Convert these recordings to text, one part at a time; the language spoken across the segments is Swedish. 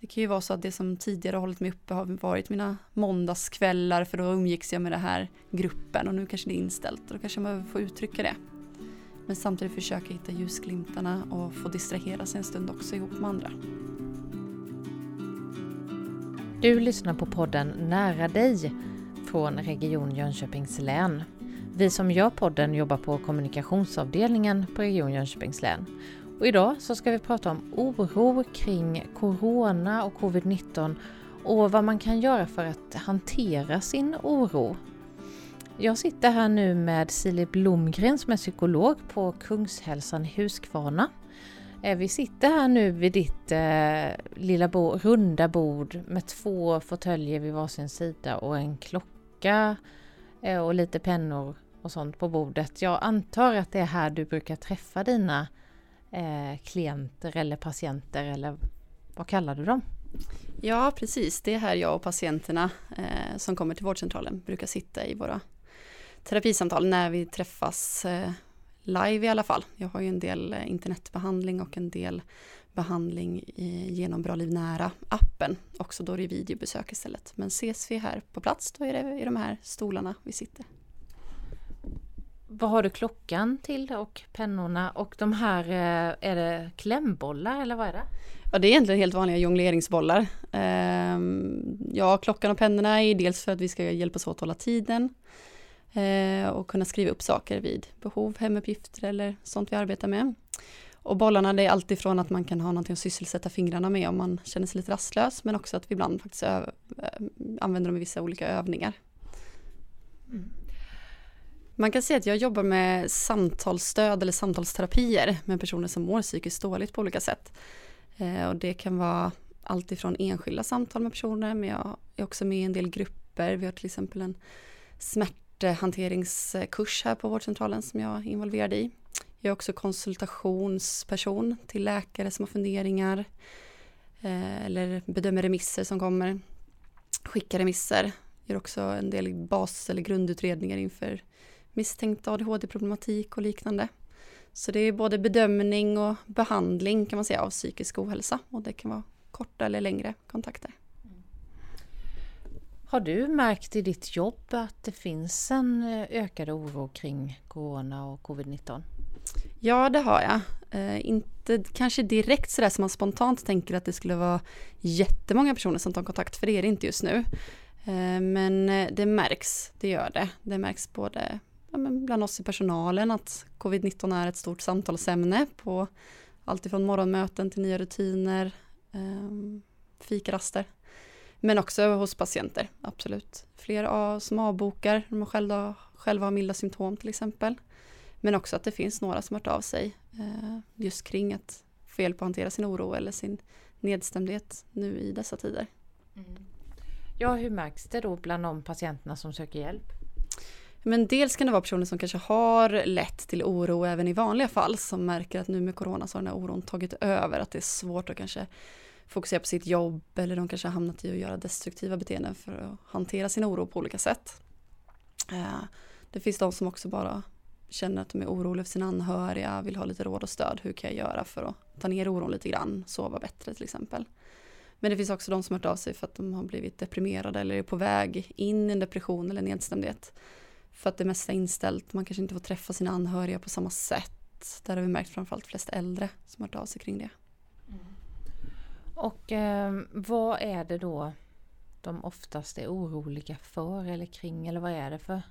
Det kan ju vara så att det som tidigare har hållit mig uppe har varit mina måndagskvällar för då umgicks jag med den här gruppen och nu kanske det är inställt och då kanske man får uttrycka det. Men samtidigt försöka hitta ljusglimtarna och få distrahera sig en stund också ihop med andra. Du lyssnar på podden Nära dig från Region Jönköpings län. Vi som gör podden jobbar på kommunikationsavdelningen på Region Jönköpings län. Och idag så ska vi prata om oro kring Corona och Covid-19 och vad man kan göra för att hantera sin oro. Jag sitter här nu med Silje Blomgren som är psykolog på Kungshälsan i Huskvarna. Eh, vi sitter här nu vid ditt eh, lilla bo runda bord med två fåtöljer vid varsin sida och en klocka eh, och lite pennor och sånt på bordet. Jag antar att det är här du brukar träffa dina eh, klienter eller patienter eller vad kallar du dem? Ja precis, det är här jag och patienterna eh, som kommer till vårdcentralen brukar sitta i våra terapisamtal när vi träffas eh, live i alla fall. Jag har ju en del eh, internetbehandling och en del behandling genom Bra Liv Nära appen. Också då är det videobesök istället. Men ses vi här på plats då är det i de här stolarna vi sitter. Vad har du klockan till och pennorna och de här, eh, är det klämbollar eller vad är det? Ja det är egentligen helt vanliga jongleringsbollar. Ehm, ja klockan och pennorna är dels för att vi ska hjälpas åt att hålla tiden eh, och kunna skriva upp saker vid behov, hemuppgifter eller sånt vi arbetar med. Och bollarna det är alltid från att man kan ha någonting att sysselsätta fingrarna med om man känner sig lite rastlös men också att vi ibland faktiskt använder dem i vissa olika övningar. Mm. Man kan säga att jag jobbar med samtalsstöd eller samtalsterapier med personer som mår psykiskt dåligt på olika sätt. Eh, och det kan vara allt ifrån enskilda samtal med personer, men jag är också med i en del grupper. Vi har till exempel en smärthanteringskurs här på vårdcentralen som jag är involverad i. Jag är också konsultationsperson till läkare som har funderingar eh, eller bedömer remisser som kommer, skickar remisser, gör också en del bas eller grundutredningar inför misstänkt ADHD-problematik och liknande. Så det är både bedömning och behandling kan man säga av psykisk ohälsa och det kan vara korta eller längre kontakter. Har du märkt i ditt jobb att det finns en eh, ökad oro kring Corona och Covid-19? Ja, det har jag. Eh, inte kanske direkt sådär som man spontant tänker att det skulle vara jättemånga personer som tar kontakt, för det är det inte just nu. Eh, men eh, det märks, det gör det. Det märks både ja, bland oss i personalen att covid-19 är ett stort samtalsämne på allt ifrån morgonmöten till nya rutiner, eh, fikaraster. Men också hos patienter, absolut. Fler som avbokar, när de själva, själva har milda symptom till exempel. Men också att det finns några som har hört av sig eh, just kring att få hjälp att hantera sin oro eller sin nedstämdhet nu i dessa tider. Mm. Ja, hur märks det då bland de patienterna som söker hjälp? Men dels kan det vara personer som kanske har lett till oro även i vanliga fall som märker att nu med corona så har den här oron tagit över, att det är svårt att kanske fokusera på sitt jobb eller de kanske har hamnat i att göra destruktiva beteenden för att hantera sin oro på olika sätt. Eh, det finns de som också bara känner att de är oroliga för sina anhöriga, vill ha lite råd och stöd. Hur kan jag göra för att ta ner oron lite grann, sova bättre till exempel. Men det finns också de som har hört av sig för att de har blivit deprimerade eller är på väg in i en depression eller nedstämdhet. För att det mesta är inställt, man kanske inte får träffa sina anhöriga på samma sätt. Där har vi märkt framförallt flest äldre som har hört av sig kring det. Mm. Och eh, vad är det då de oftast är oroliga för eller kring eller vad är det för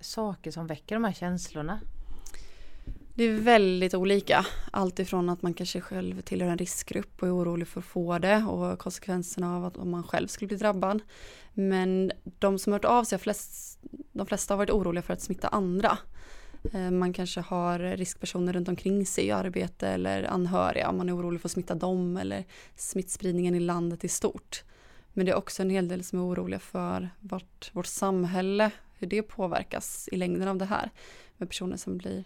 saker som väcker de här känslorna? Det är väldigt olika. Allt ifrån att man kanske själv tillhör en riskgrupp och är orolig för att få det och konsekvenserna av att om man själv skulle bli drabbad. Men de som har hört av sig, flest, de flesta har varit oroliga för att smitta andra. Eh, man kanske har riskpersoner runt omkring sig i arbete eller anhöriga om man är orolig för att smitta dem eller smittspridningen i landet i stort. Men det är också en hel del som är oroliga för vart vårt samhälle, hur det påverkas i längden av det här. Med personer som blir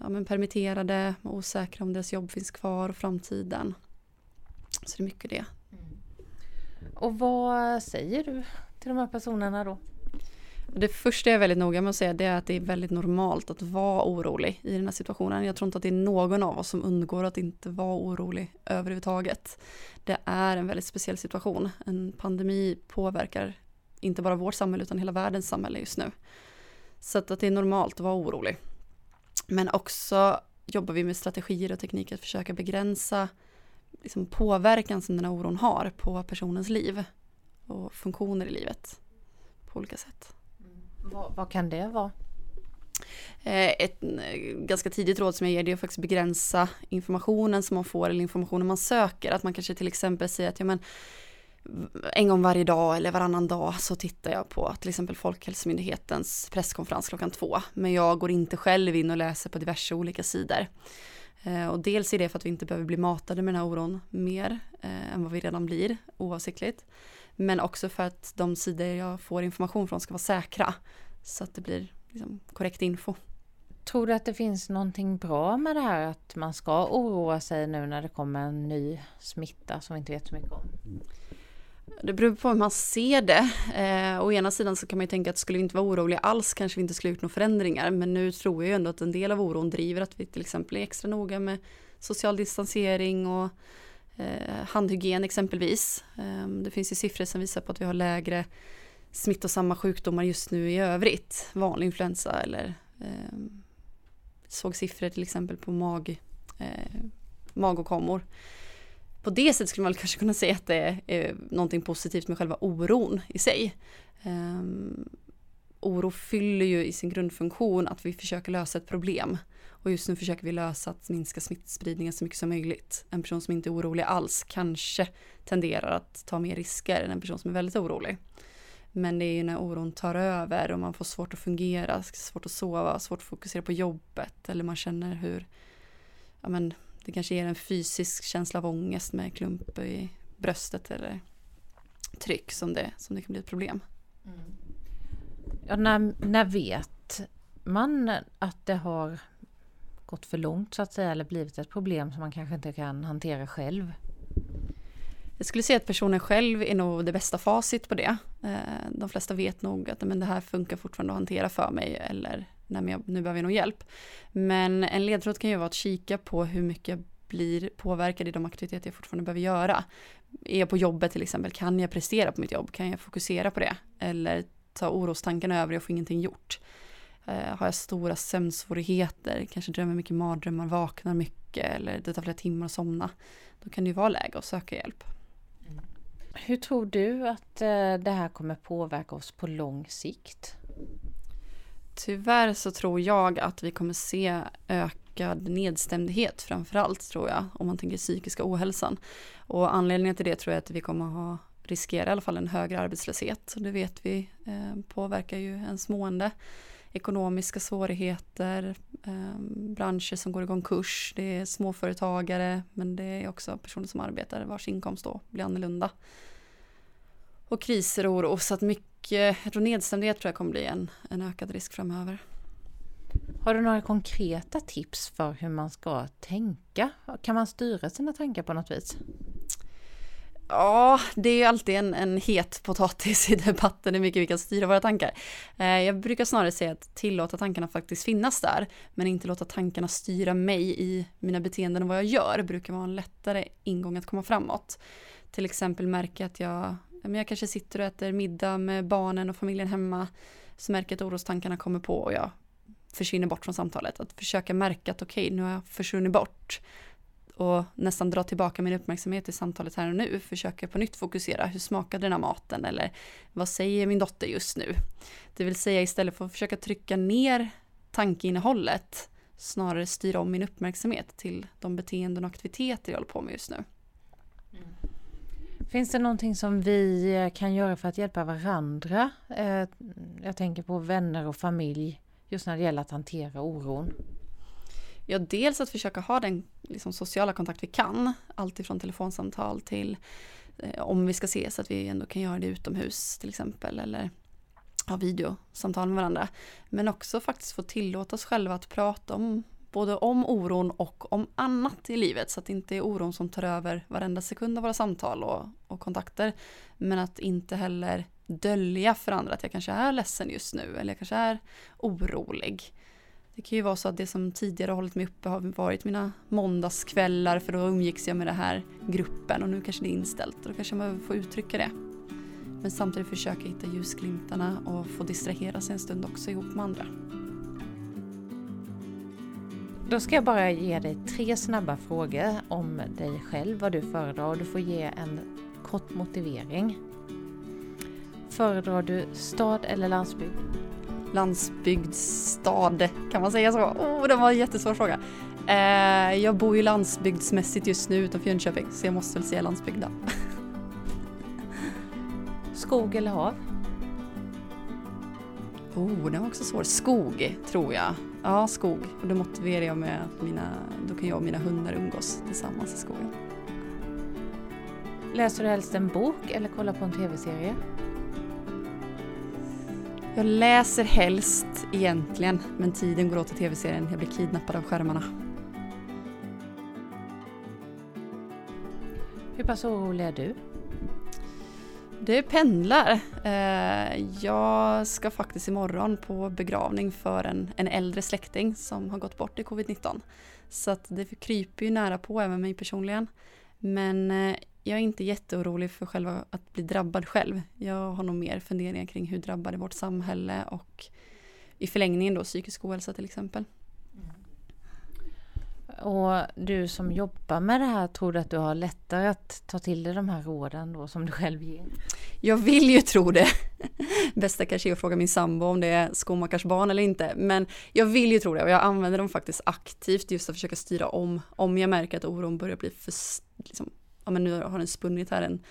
ja, men permitterade, osäkra om deras jobb finns kvar och framtiden. Så det är mycket det. Och vad säger du till de här personerna då? Det första jag är väldigt noga med att säga det är att det är väldigt normalt att vara orolig i den här situationen. Jag tror inte att det är någon av oss som undgår att inte vara orolig överhuvudtaget. Det är en väldigt speciell situation. En pandemi påverkar inte bara vårt samhälle utan hela världens samhälle just nu. Så att, det är normalt att vara orolig. Men också jobbar vi med strategier och tekniker att försöka begränsa liksom, påverkan som den här oron har på personens liv och funktioner i livet på olika sätt. Vad, vad kan det vara? Eh, ett eh, ganska tidigt råd som jag ger det är att faktiskt begränsa informationen som man får eller informationen man söker. Att man kanske till exempel säger att ja, men, en gång varje dag eller varannan dag så tittar jag på till exempel Folkhälsomyndighetens presskonferens klockan två. Men jag går inte själv in och läser på diverse olika sidor. Eh, och dels är det för att vi inte behöver bli matade med den här oron mer eh, än vad vi redan blir oavsiktligt. Men också för att de sidor jag får information från ska vara säkra. Så att det blir liksom korrekt info. Tror du att det finns någonting bra med det här att man ska oroa sig nu när det kommer en ny smitta som vi inte vet så mycket om? Det beror på hur man ser det. Eh, å ena sidan så kan man ju tänka att skulle vi inte vara oroliga alls kanske vi inte skulle gjort några förändringar. Men nu tror jag ju ändå att en del av oron driver att vi till exempel är extra noga med social distansering och eh, handhygien exempelvis. Eh, det finns ju siffror som visar på att vi har lägre smittosamma sjukdomar just nu i övrigt. Vanlig influensa eller eh, såg siffror till exempel på mag, eh, magåkommor på det sättet skulle man kanske kunna säga att det är eh, någonting positivt med själva oron i sig. Um, oro fyller ju i sin grundfunktion att vi försöker lösa ett problem. Och just nu försöker vi lösa att minska smittspridningen så mycket som möjligt. En person som inte är orolig alls kanske tenderar att ta mer risker än en person som är väldigt orolig. Men det är ju när oron tar över och man får svårt att fungera, svårt att sova, svårt att fokusera på jobbet eller man känner hur ja men, det kanske ger en fysisk känsla av ångest med klump i bröstet eller tryck som det, som det kan bli ett problem. Mm. Ja, när, när vet man att det har gått för långt så att säga eller blivit ett problem som man kanske inte kan hantera själv? Jag skulle säga att personen själv är nog det bästa facit på det. Eh, de flesta vet nog att men det här funkar fortfarande att hantera för mig eller nej, men jag, nu behöver jag nog hjälp. Men en ledtråd kan ju vara att kika på hur mycket jag blir påverkad i de aktiviteter jag fortfarande behöver göra. Är jag på jobbet till exempel, kan jag prestera på mitt jobb? Kan jag fokusera på det? Eller ta orostankarna över och få ingenting gjort? Eh, har jag stora sömnsvårigheter, kanske drömmer mycket mardrömmar, vaknar mycket eller det tar flera timmar att somna. Då kan det ju vara läge att söka hjälp. Mm. Hur tror du att eh, det här kommer påverka oss på lång sikt? Tyvärr så tror jag att vi kommer se ökad nedstämdhet framförallt tror jag om man tänker psykiska ohälsan. Och anledningen till det tror jag att vi kommer ha riskera i alla fall en högre arbetslöshet. Det vet vi eh, påverkar ju ens mående. Ekonomiska svårigheter, eh, branscher som går i konkurs, det är småföretagare men det är också personer som arbetar vars inkomst då blir annorlunda. Och kriser och oro så att mycket jag tror nedstämdhet tror jag kommer bli en, en ökad risk framöver. Har du några konkreta tips för hur man ska tänka? Kan man styra sina tankar på något vis? Ja, det är ju alltid en, en het potatis i debatten hur mycket vi kan styra våra tankar. Eh, jag brukar snarare säga att tillåta tankarna faktiskt finnas där, men inte låta tankarna styra mig i mina beteenden och vad jag gör, brukar vara en lättare ingång att komma framåt. Till exempel märka att jag men jag kanske sitter och äter middag med barnen och familjen hemma. Så märker jag att orostankarna kommer på och jag försvinner bort från samtalet. Att försöka märka att okej, okay, nu har jag försvunnit bort. Och nästan dra tillbaka min uppmärksamhet i samtalet här och nu. Försöka på nytt fokusera. Hur smakade den här maten? Eller vad säger min dotter just nu? Det vill säga istället för att försöka trycka ner tankeinnehållet snarare styra om min uppmärksamhet till de beteenden och aktiviteter jag håller på med just nu. Finns det någonting som vi eh, kan göra för att hjälpa varandra? Eh, jag tänker på vänner och familj just när det gäller att hantera oron. Ja, dels att försöka ha den liksom, sociala kontakt vi kan. Alltifrån telefonsamtal till eh, om vi ska ses, att vi ändå kan göra det utomhus till exempel. Eller ha videosamtal med varandra. Men också faktiskt få tillåta oss själva att prata om både om oron och om annat i livet så att det inte är oron som tar över varenda sekund av våra samtal och, och kontakter. Men att inte heller dölja för andra att jag kanske är ledsen just nu eller jag kanske är orolig. Det kan ju vara så att det som tidigare hållit mig uppe har varit mina måndagskvällar för då umgicks jag med den här gruppen och nu kanske det är inställt och då kanske man får uttrycka det. Men samtidigt försöka hitta ljusglimtarna och få distrahera sig en stund också ihop med andra. Då ska jag bara ge dig tre snabba frågor om dig själv, vad du föredrar du får ge en kort motivering. Föredrar du stad eller landsbygd? Landsbygdsstad, kan man säga så? Oh, det var en jättesvår fråga. Eh, jag bor ju landsbygdsmässigt just nu utanför Jönköping så jag måste väl säga landsbygd då. Skog eller hav? Oh, den var också svår. Skog, tror jag. Ja, skog. Och då motiverar jag med att mina, då kan jag och mina hundar umgås tillsammans i skogen. Läser du helst en bok eller kollar på en tv-serie? Jag läser helst egentligen, men tiden går åt till tv-serien. Jag blir kidnappad av skärmarna. Hur pass orolig är du? Det pendlar. Eh, jag ska faktiskt imorgon på begravning för en, en äldre släkting som har gått bort i covid-19. Så att det kryper ju nära på även mig personligen. Men eh, jag är inte jätteorolig för själva att bli drabbad själv. Jag har nog mer funderingar kring hur drabbade vårt samhälle och i förlängningen då psykisk ohälsa till exempel. Och du som jobbar med det här, tror du att du har lättare att ta till dig de här råden då som du själv ger? Jag vill ju tro det. Bästa kanske är att fråga min sambo om det är skomakars barn eller inte. Men jag vill ju tro det och jag använder dem faktiskt aktivt just att försöka styra om. Om jag märker att oron börjar bli för, liksom, ja men nu har den spunnit här en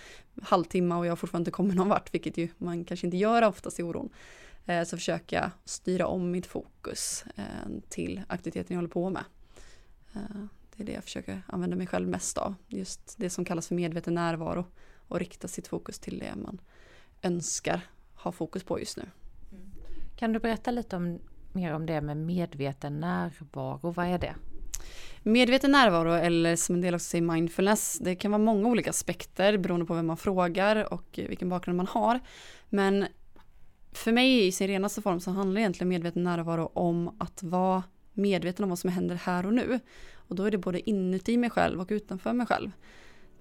halvtimme och jag har fortfarande inte kommit någon vart, vilket ju man kanske inte gör oftast i oron. Eh, så försöker jag styra om mitt fokus eh, till aktiviteten jag håller på med. Eh, det är det jag försöker använda mig själv mest av. Just det som kallas för medveten närvaro och rikta sitt fokus till det man önskar ha fokus på just nu. Kan du berätta lite om, mer om det med medveten närvaro? Vad är det? Medveten närvaro eller som en del också säger mindfulness, det kan vara många olika aspekter beroende på vem man frågar och vilken bakgrund man har. Men för mig i sin renaste form så handlar egentligen medveten närvaro om att vara medveten om vad som händer här och nu. Och då är det både inuti mig själv och utanför mig själv.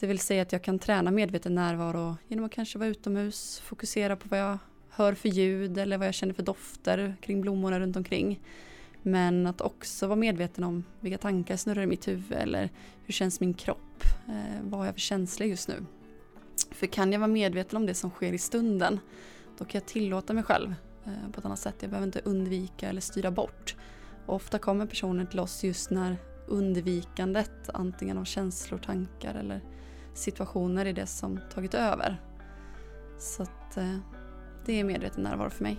Det vill säga att jag kan träna medveten närvaro genom att kanske vara utomhus, fokusera på vad jag hör för ljud eller vad jag känner för dofter kring blommorna runt omkring. Men att också vara medveten om vilka tankar snurrar i mitt huvud eller hur känns min kropp? Eh, vad har jag för känslor just nu? För kan jag vara medveten om det som sker i stunden, då kan jag tillåta mig själv eh, på ett annat sätt. Jag behöver inte undvika eller styra bort. Ofta kommer personer till oss just när undvikandet, antingen av känslor, tankar eller situationer är det som tagit över. Så att eh, det är medveten närvaro för mig.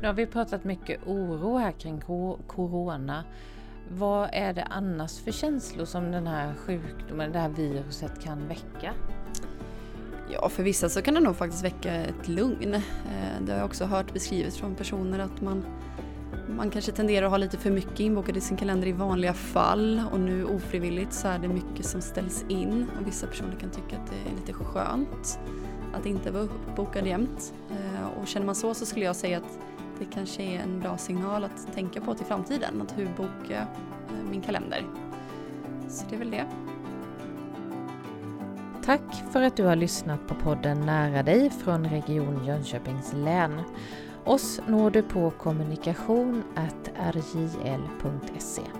Nu har vi pratat mycket oro här kring corona. Vad är det annars för känslor som den här sjukdomen, det här viruset kan väcka? Ja, för vissa så kan det nog faktiskt väcka ett lugn. Eh, det har jag också hört beskrivet från personer att man, man kanske tenderar att ha lite för mycket inbokat i sin kalender i vanliga fall och nu ofrivilligt så är det mycket som ställs in och vissa personer kan tycka att det är lite skönt att inte vara uppbokad jämt. Eh, och känner man så så skulle jag säga att det kanske är en bra signal att tänka på till framtiden, att hur bokar jag eh, min kalender? Så det är väl det. Tack för att du har lyssnat på podden Nära dig från Region Jönköpings län. Oss når du på kommunikation rjl.se.